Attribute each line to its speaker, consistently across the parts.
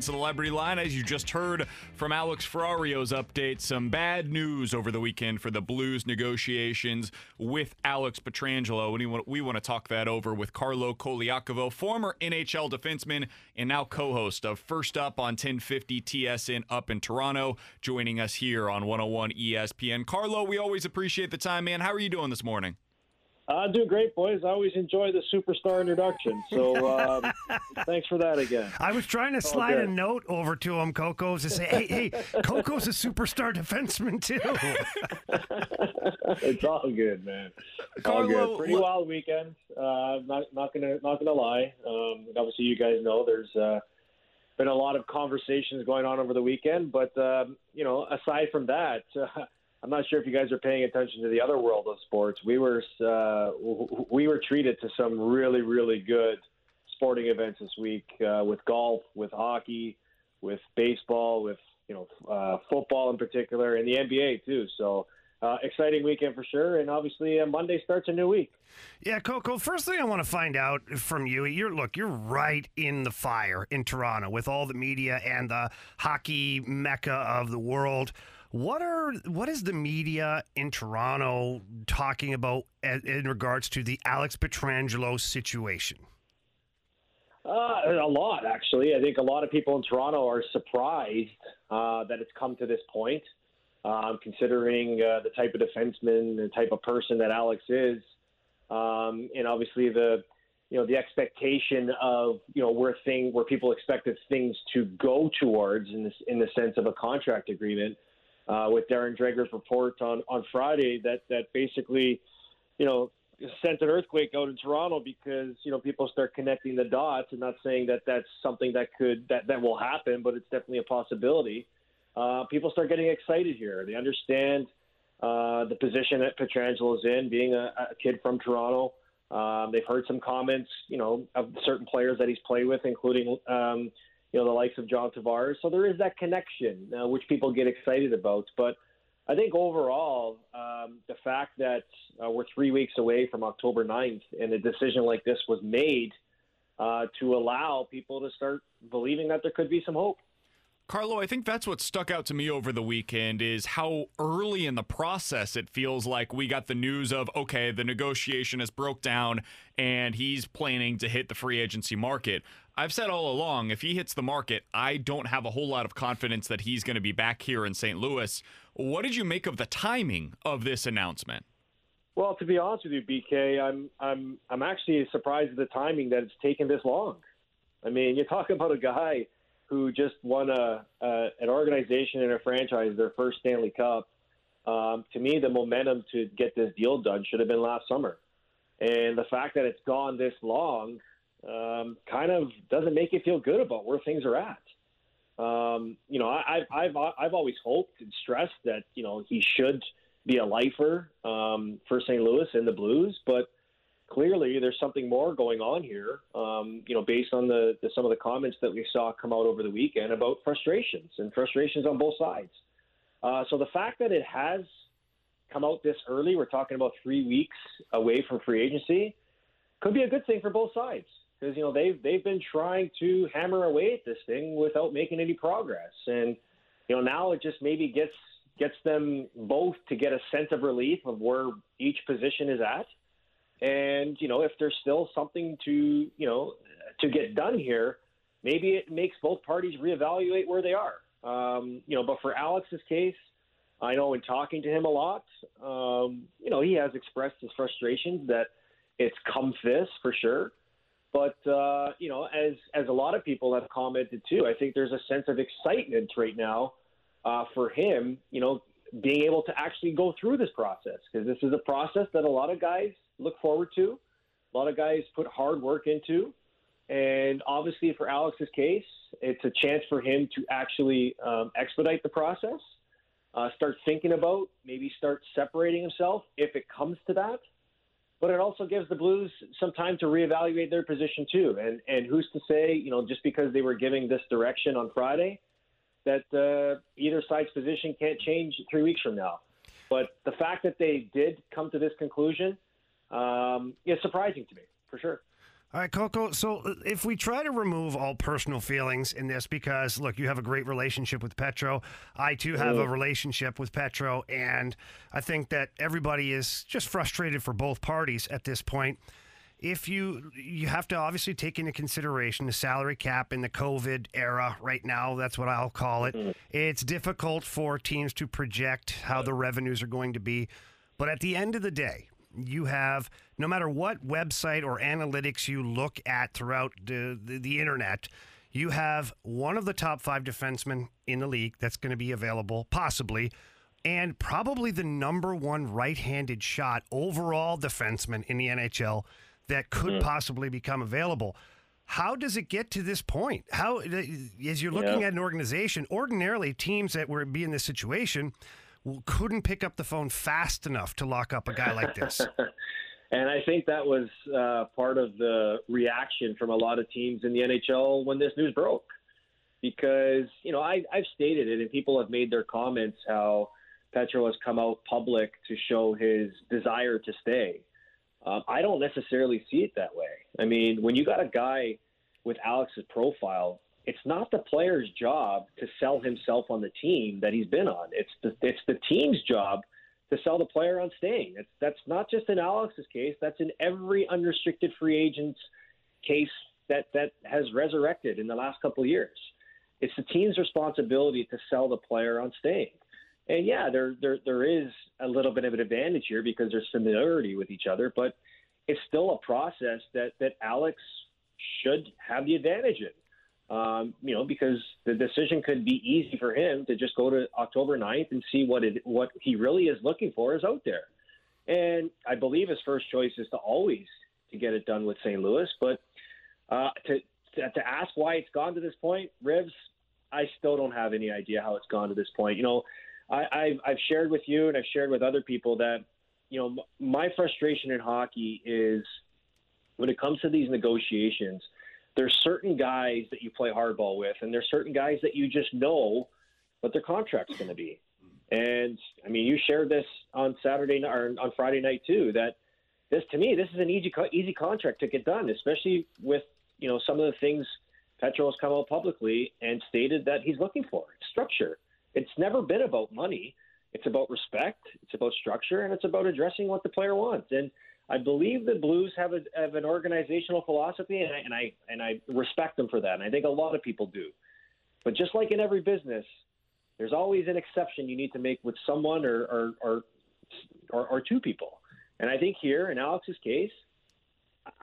Speaker 1: Celebrity Line. As you just heard from Alex Ferrario's update, some bad news over the weekend for the Blues negotiations with Alex Pietrangelo. And we want, to talk that over with Carlo Colaiacovo, former NHL defenseman and now co-host of First Up on 1050 TSN up in Toronto, joining us here on 101 ESPN. Carlo, we always appreciate the time, man. How are you doing this morning?
Speaker 2: I do great, boys. I always enjoy the superstar introduction. So um, thanks for that again.
Speaker 3: I was trying to slide a note over to him, Coco's, to say, hey, hey, Coco's a superstar defenseman, too.
Speaker 2: it's all good, man. It's all good. Pretty wild weekend. Uh, not, not going to not gonna lie. Um, obviously, you guys know there's uh, been a lot of conversations going on over the weekend. But, um, you know, aside from that, uh, I'm not sure if you guys are paying attention to the other world of sports. We were uh, we were treated to some really really good sporting events this week uh, with golf, with hockey, with baseball, with you know uh, football in particular, and the NBA too. So. Uh, exciting weekend for sure, and obviously uh, Monday starts a new week.
Speaker 3: Yeah, Coco. First thing I want to find out from you, you're look, you're right in the fire in Toronto with all the media and the hockey mecca of the world. What are what is the media in Toronto talking about in regards to the Alex Pietrangelo situation?
Speaker 2: Uh, a lot, actually. I think a lot of people in Toronto are surprised uh, that it's come to this point, um, considering uh, the type of defenseman, the type of person that Alex is, um, and obviously the you know the expectation of you know where thing where people expected things to go towards in this in the sense of a contract agreement uh, with Darren Dreger's report on, on Friday that, that basically, you know, sent an earthquake out in Toronto because, you know, people start connecting the dots and not saying that that's something that could, that, that will happen, but it's definitely a possibility. Uh, people start getting excited here. They understand uh, the position that Pietrangelo is in, being a, a kid from Toronto. Um, they've heard some comments, you know, of certain players that he's played with, including um, you know, the likes of John Tavares. So there is that connection, uh, which people get excited about. But I think overall, um, the fact that uh, we're three weeks away from October 9th and a decision like this was made uh, to allow people to start believing that there could be some hope.
Speaker 1: Carlo, I think that's what stuck out to me over the weekend is how early in the process it feels like we got the news of okay, the negotiation has broke down and he's planning to hit the free agency market. I've said all along, if he hits the market, I don't have a whole lot of confidence that he's going to be back here in St. Louis. What did you make of the timing of this announcement?
Speaker 2: Well, to be honest with you, BK, I'm I'm I'm actually surprised at the timing that it's taken this long. I mean, you talk about a guy who just won a, a an organization and a franchise their first Stanley Cup. Um, to me, the momentum to get this deal done should have been last summer, and the fact that it's gone this long um, kind of doesn't make you feel good about where things are at. Um, you know, I, I've I've always hoped and stressed that you know he should be a lifer um, for St. Louis and the Blues, but clearly there's something more going on here. Um, you know, based on the, the, some of the comments that we saw come out over the weekend about frustrations and frustrations on both sides. Uh, so the fact that it has come out this early, we're talking about three weeks away from free agency, could be a good thing for both sides because you know they've they've been trying to hammer away at this thing without making any progress, and you know now it just maybe gets gets them both to get a sense of relief of where each position is at, and you know if there's still something to you know to get done here, maybe it makes both parties reevaluate where they are. Um, you know, but for Alex's case. I know in talking to him a lot, um, you know, he has expressed his frustrations that it's come this for sure. But uh, you know, as as a lot of people have commented too, I think there's a sense of excitement right now uh, for him. You know, being able to actually go through this process because this is a process that a lot of guys look forward to. A lot of guys put hard work into, and obviously for Alex's case, it's a chance for him to actually um, expedite the process, uh, start thinking about maybe start separating himself if it comes to that but it also gives the Blues some time to reevaluate their position too. And and who's to say, you know, just because they were giving this direction on Friday, that uh, either side's position can't change three weeks from now. But the fact that they did come to this conclusion um, is surprising to me, for sure.
Speaker 3: All right, Coco. So uh, if we try to remove all personal feelings in this, because look, you have a great relationship with Petro. I too have a relationship with Petro, and I think that everybody is just frustrated for both parties at this point. If you you have to obviously take into consideration the salary cap in the COVID era right now, that's what I'll call it. Mm-hmm. It's difficult for teams to project how the revenues are going to be, but at the end of the day, you have no matter what website or analytics you look at throughout the, the, the internet, you have one of the top five defensemen in the league that's going to be available, possibly, and probably the number one right handed shot overall defenseman in the NHL that could possibly become available. How does it get to this point? How, as you're looking
Speaker 2: Yeah.
Speaker 3: at an organization, ordinarily teams that would be in this situation couldn't pick up the phone fast enough to lock up a guy like this.
Speaker 2: And I think that was uh, part of the reaction from a lot of teams in the NHL when this news broke. Because, you know, I, I've stated it and people have made their comments how Petro has come out public to show his desire to stay. Um, I don't necessarily see it that way. I mean, when you got a guy with Alex's profile, it's not the player's job to sell himself on the team that he's been on. It's the, it's the team's job to sell the player on staying. It's, that's not just in Alex's case. That's in every unrestricted free agent's case that, that has resurrected in the last couple of years. It's the team's responsibility to sell the player on staying. And yeah, there, there there is a little bit of an advantage here because there's familiarity with each other, but it's still a process that, that Alex should have the advantage in. Um, you know, because the decision could be easy for him to just go to October 9th and see what it what he really is looking for is out there. And I believe his first choice is to always to get it done with St. Louis, but uh, to, to to ask why it's gone to this point, Rivs, I still don't have any idea how it's gone to this point. You know, I, I've I've shared with you and I've shared with other people that you know my frustration in hockey is when it comes to these negotiations. There's certain guys that you play hardball with, and there's certain guys that you just know what their contract's going to be. And I mean, you shared this on Saturday or on Friday night too. That this to me, this is an easy easy contract to get done, especially with you know some of the things Petro has come out publicly and stated that he's looking for structure. It's never been about money. It's about respect. It's about structure, and it's about addressing what the player wants. And I believe the Blues have, a, have an organizational philosophy, and I, and I and I respect them for that. And I think a lot of people do. But just like in every business, there's always an exception you need to make with someone or or or, or, or two people. And I think here in Alex's case,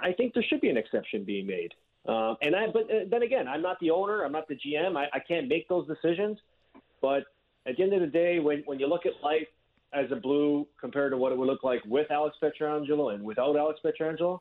Speaker 2: I think there should be an exception being made. Um, and I, but uh, then again, I'm not the owner. I'm not the GM. I, I can't make those decisions. But at the end of the day, when when you look at life as a blue compared to what it would look like with Alex Pietrangelo and without Alex Pietrangelo,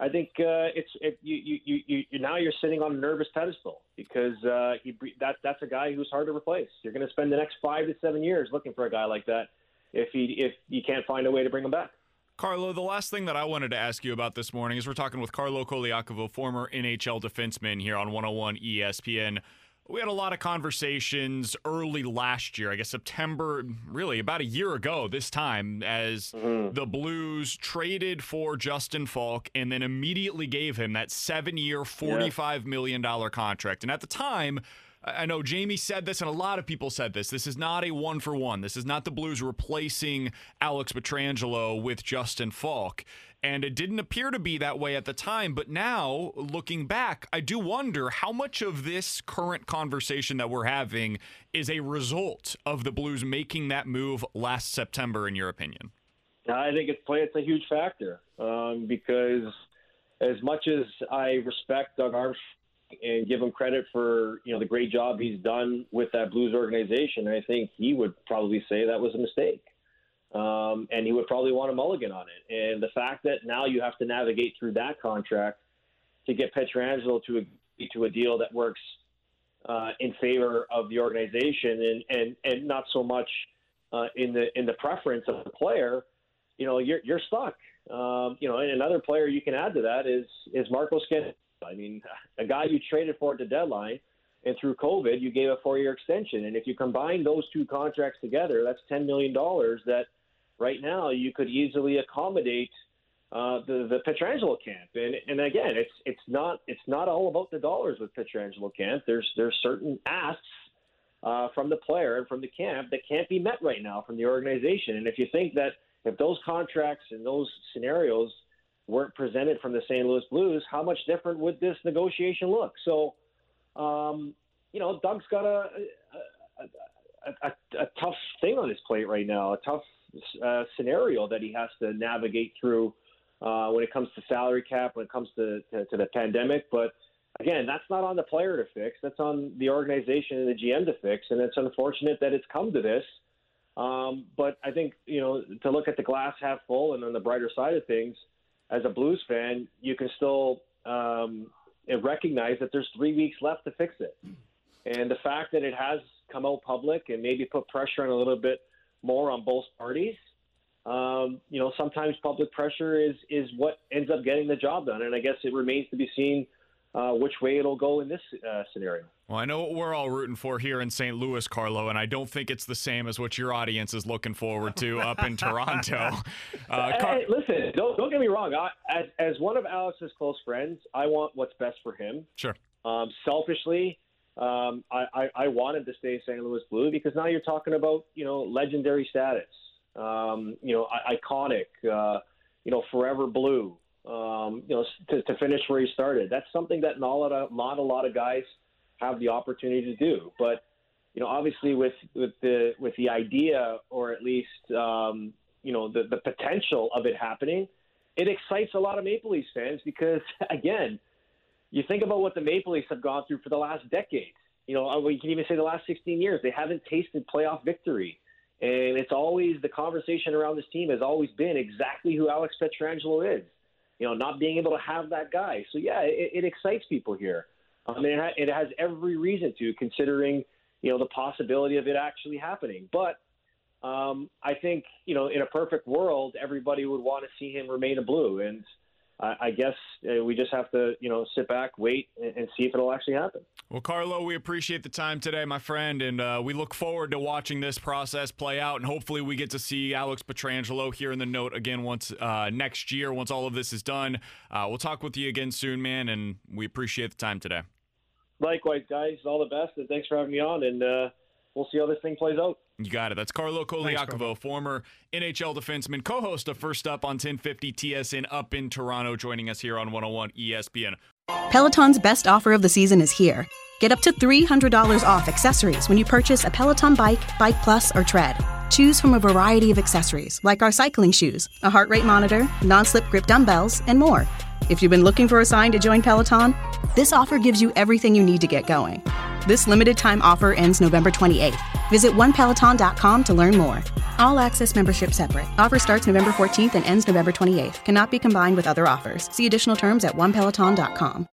Speaker 2: I think uh, it's it, you, you, you, you now you're sitting on a nervous pedestal because uh, he that that's a guy who's hard to replace. You're going to spend the next five to seven years looking for a guy like that if he if you can't find a way to bring him back.
Speaker 1: Carlo, the last thing that I wanted to ask you about this morning is we're talking with Carlo Colaiacovo, former NHL defenseman here on 101 ESPN. We had a lot of conversations early last year, I guess September, really about a year ago this time, as
Speaker 2: Mm-hmm.
Speaker 1: the Blues traded for Justin Falk and then immediately gave him that seven year, $45 million contract. And at the time, I know Jamie said this, and a lot of people said this. This is not a one for one. This is not the Blues replacing Alex Pietrangelo with Justin Faulk. And it didn't appear to be that way at the time. But now, looking back, I do wonder how much of this current conversation that we're having is a result of the Blues making that move last September, in your opinion.
Speaker 2: I think it's. It's a huge factor um, because as much as I respect Doug Armstrong and give him credit for you know the great job he's done with that Blues organization, I think he would probably say that was a mistake, um, and he would probably want a mulligan on it. And the fact that now you have to navigate through that contract to get Pietrangelo to agree to a deal that works uh, in favor of the organization and and and not so much uh, in the in the preference of the player you know, you're you're stuck. Um, you know, and another player you can add to that is is Marco Scan. I mean, a guy you traded for at the deadline, and through COVID, you gave a four-year extension. And if you combine those two contracts together, that's ten million dollars that right now you could easily accommodate uh, the the Pietrangelo camp. And and again, it's it's not it's not all about the dollars with Pietrangelo camp. There's there's certain asks uh, from the player and from the camp that can't be met right now from the organization. And if you think that if those contracts and those scenarios weren't presented from the St. Louis Blues, how much different would this negotiation look? So, um, you know, Doug's got a a, a, a a tough thing on his plate right now, a tough uh, scenario that he has to navigate through uh, when it comes to salary cap, when it comes to, to, to the pandemic. But again, that's not on the player to fix. That's on the organization and the GM to fix. And it's unfortunate that it's come to this. Um, but I think you know to look at the glass half full and on the brighter side of things, as a Blues fan, you can still um, recognize that there's three weeks left to fix it. And the fact that it has come out public and maybe put pressure on a little bit more on both parties, um, you know, sometimes public pressure is is what ends up getting the job done. And I guess it remains to be seen uh, which way it'll go in this uh, scenario.
Speaker 1: Well, I know what we're all rooting for here in St. Louis, Carlo, and I don't think it's the same as what your audience is looking forward to up in Toronto. Uh, Car-
Speaker 2: Hey, listen, don't don't get me wrong. I, as as one of Alex's close friends, I want what's best for him.
Speaker 1: sure.
Speaker 2: Um, selfishly, um, I, I, I wanted to stay St. Louis Blue because now you're talking about you know legendary status, um, you know I- iconic, uh, you know forever blue. Um, you know to, to finish where he started. That's something that not a lot of, not a lot of guys have the opportunity to do. But you know obviously with with the with the idea or at least um, you know the the potential of it happening, it excites a lot of Maple Leafs fans because again you think about what the Maple Leafs have gone through for the last decade. You know, uh, you can even say the last 16 years. They haven't tasted playoff victory. And it's always the conversation around this team has always been exactly who Alex Pietrangelo is. You know, not being able to have that guy. So, yeah, it, it excites people here. I mean, it, ha- it has every reason to, considering, you know, the possibility of it actually happening. But um, I think, you know, in a perfect world, everybody would want to see him remain a blue. And I, guess uh, we just have to, you know, sit back, wait, and, and see if it'll actually happen.
Speaker 1: Well, Carlo, we appreciate the time today, my friend, and uh, we look forward to watching this process play out. And hopefully, we get to see Alex Pietrangelo here in the note again once uh, next year, once all of this is done. Uh, we'll talk with you again soon, man, and we appreciate the time today.
Speaker 2: Likewise, guys, all the best, and thanks for having me on. And uh, we'll see how this thing plays out.
Speaker 1: You got it. That's Carlo
Speaker 3: Thanks,
Speaker 1: Colaiacovo, former NHL defenseman, co-host of First Up on 1050 TSN up in Toronto, joining us here on 101 ESPN.
Speaker 4: Peloton's best offer of the season is here. Get up to $300 off accessories when you purchase a Peloton bike, Bike Plus, or Tread. Choose from a variety of accessories like our cycling shoes, a heart rate monitor, non slip grip dumbbells, and more. If you've been looking for a sign to join Peloton, this offer gives you everything you need to get going. This limited time offer ends November 28th. Visit onepeloton.com to learn more. All access membership separate. Offer starts November 14th and ends November 28th. Cannot be combined with other offers. See additional terms at onepeloton.com.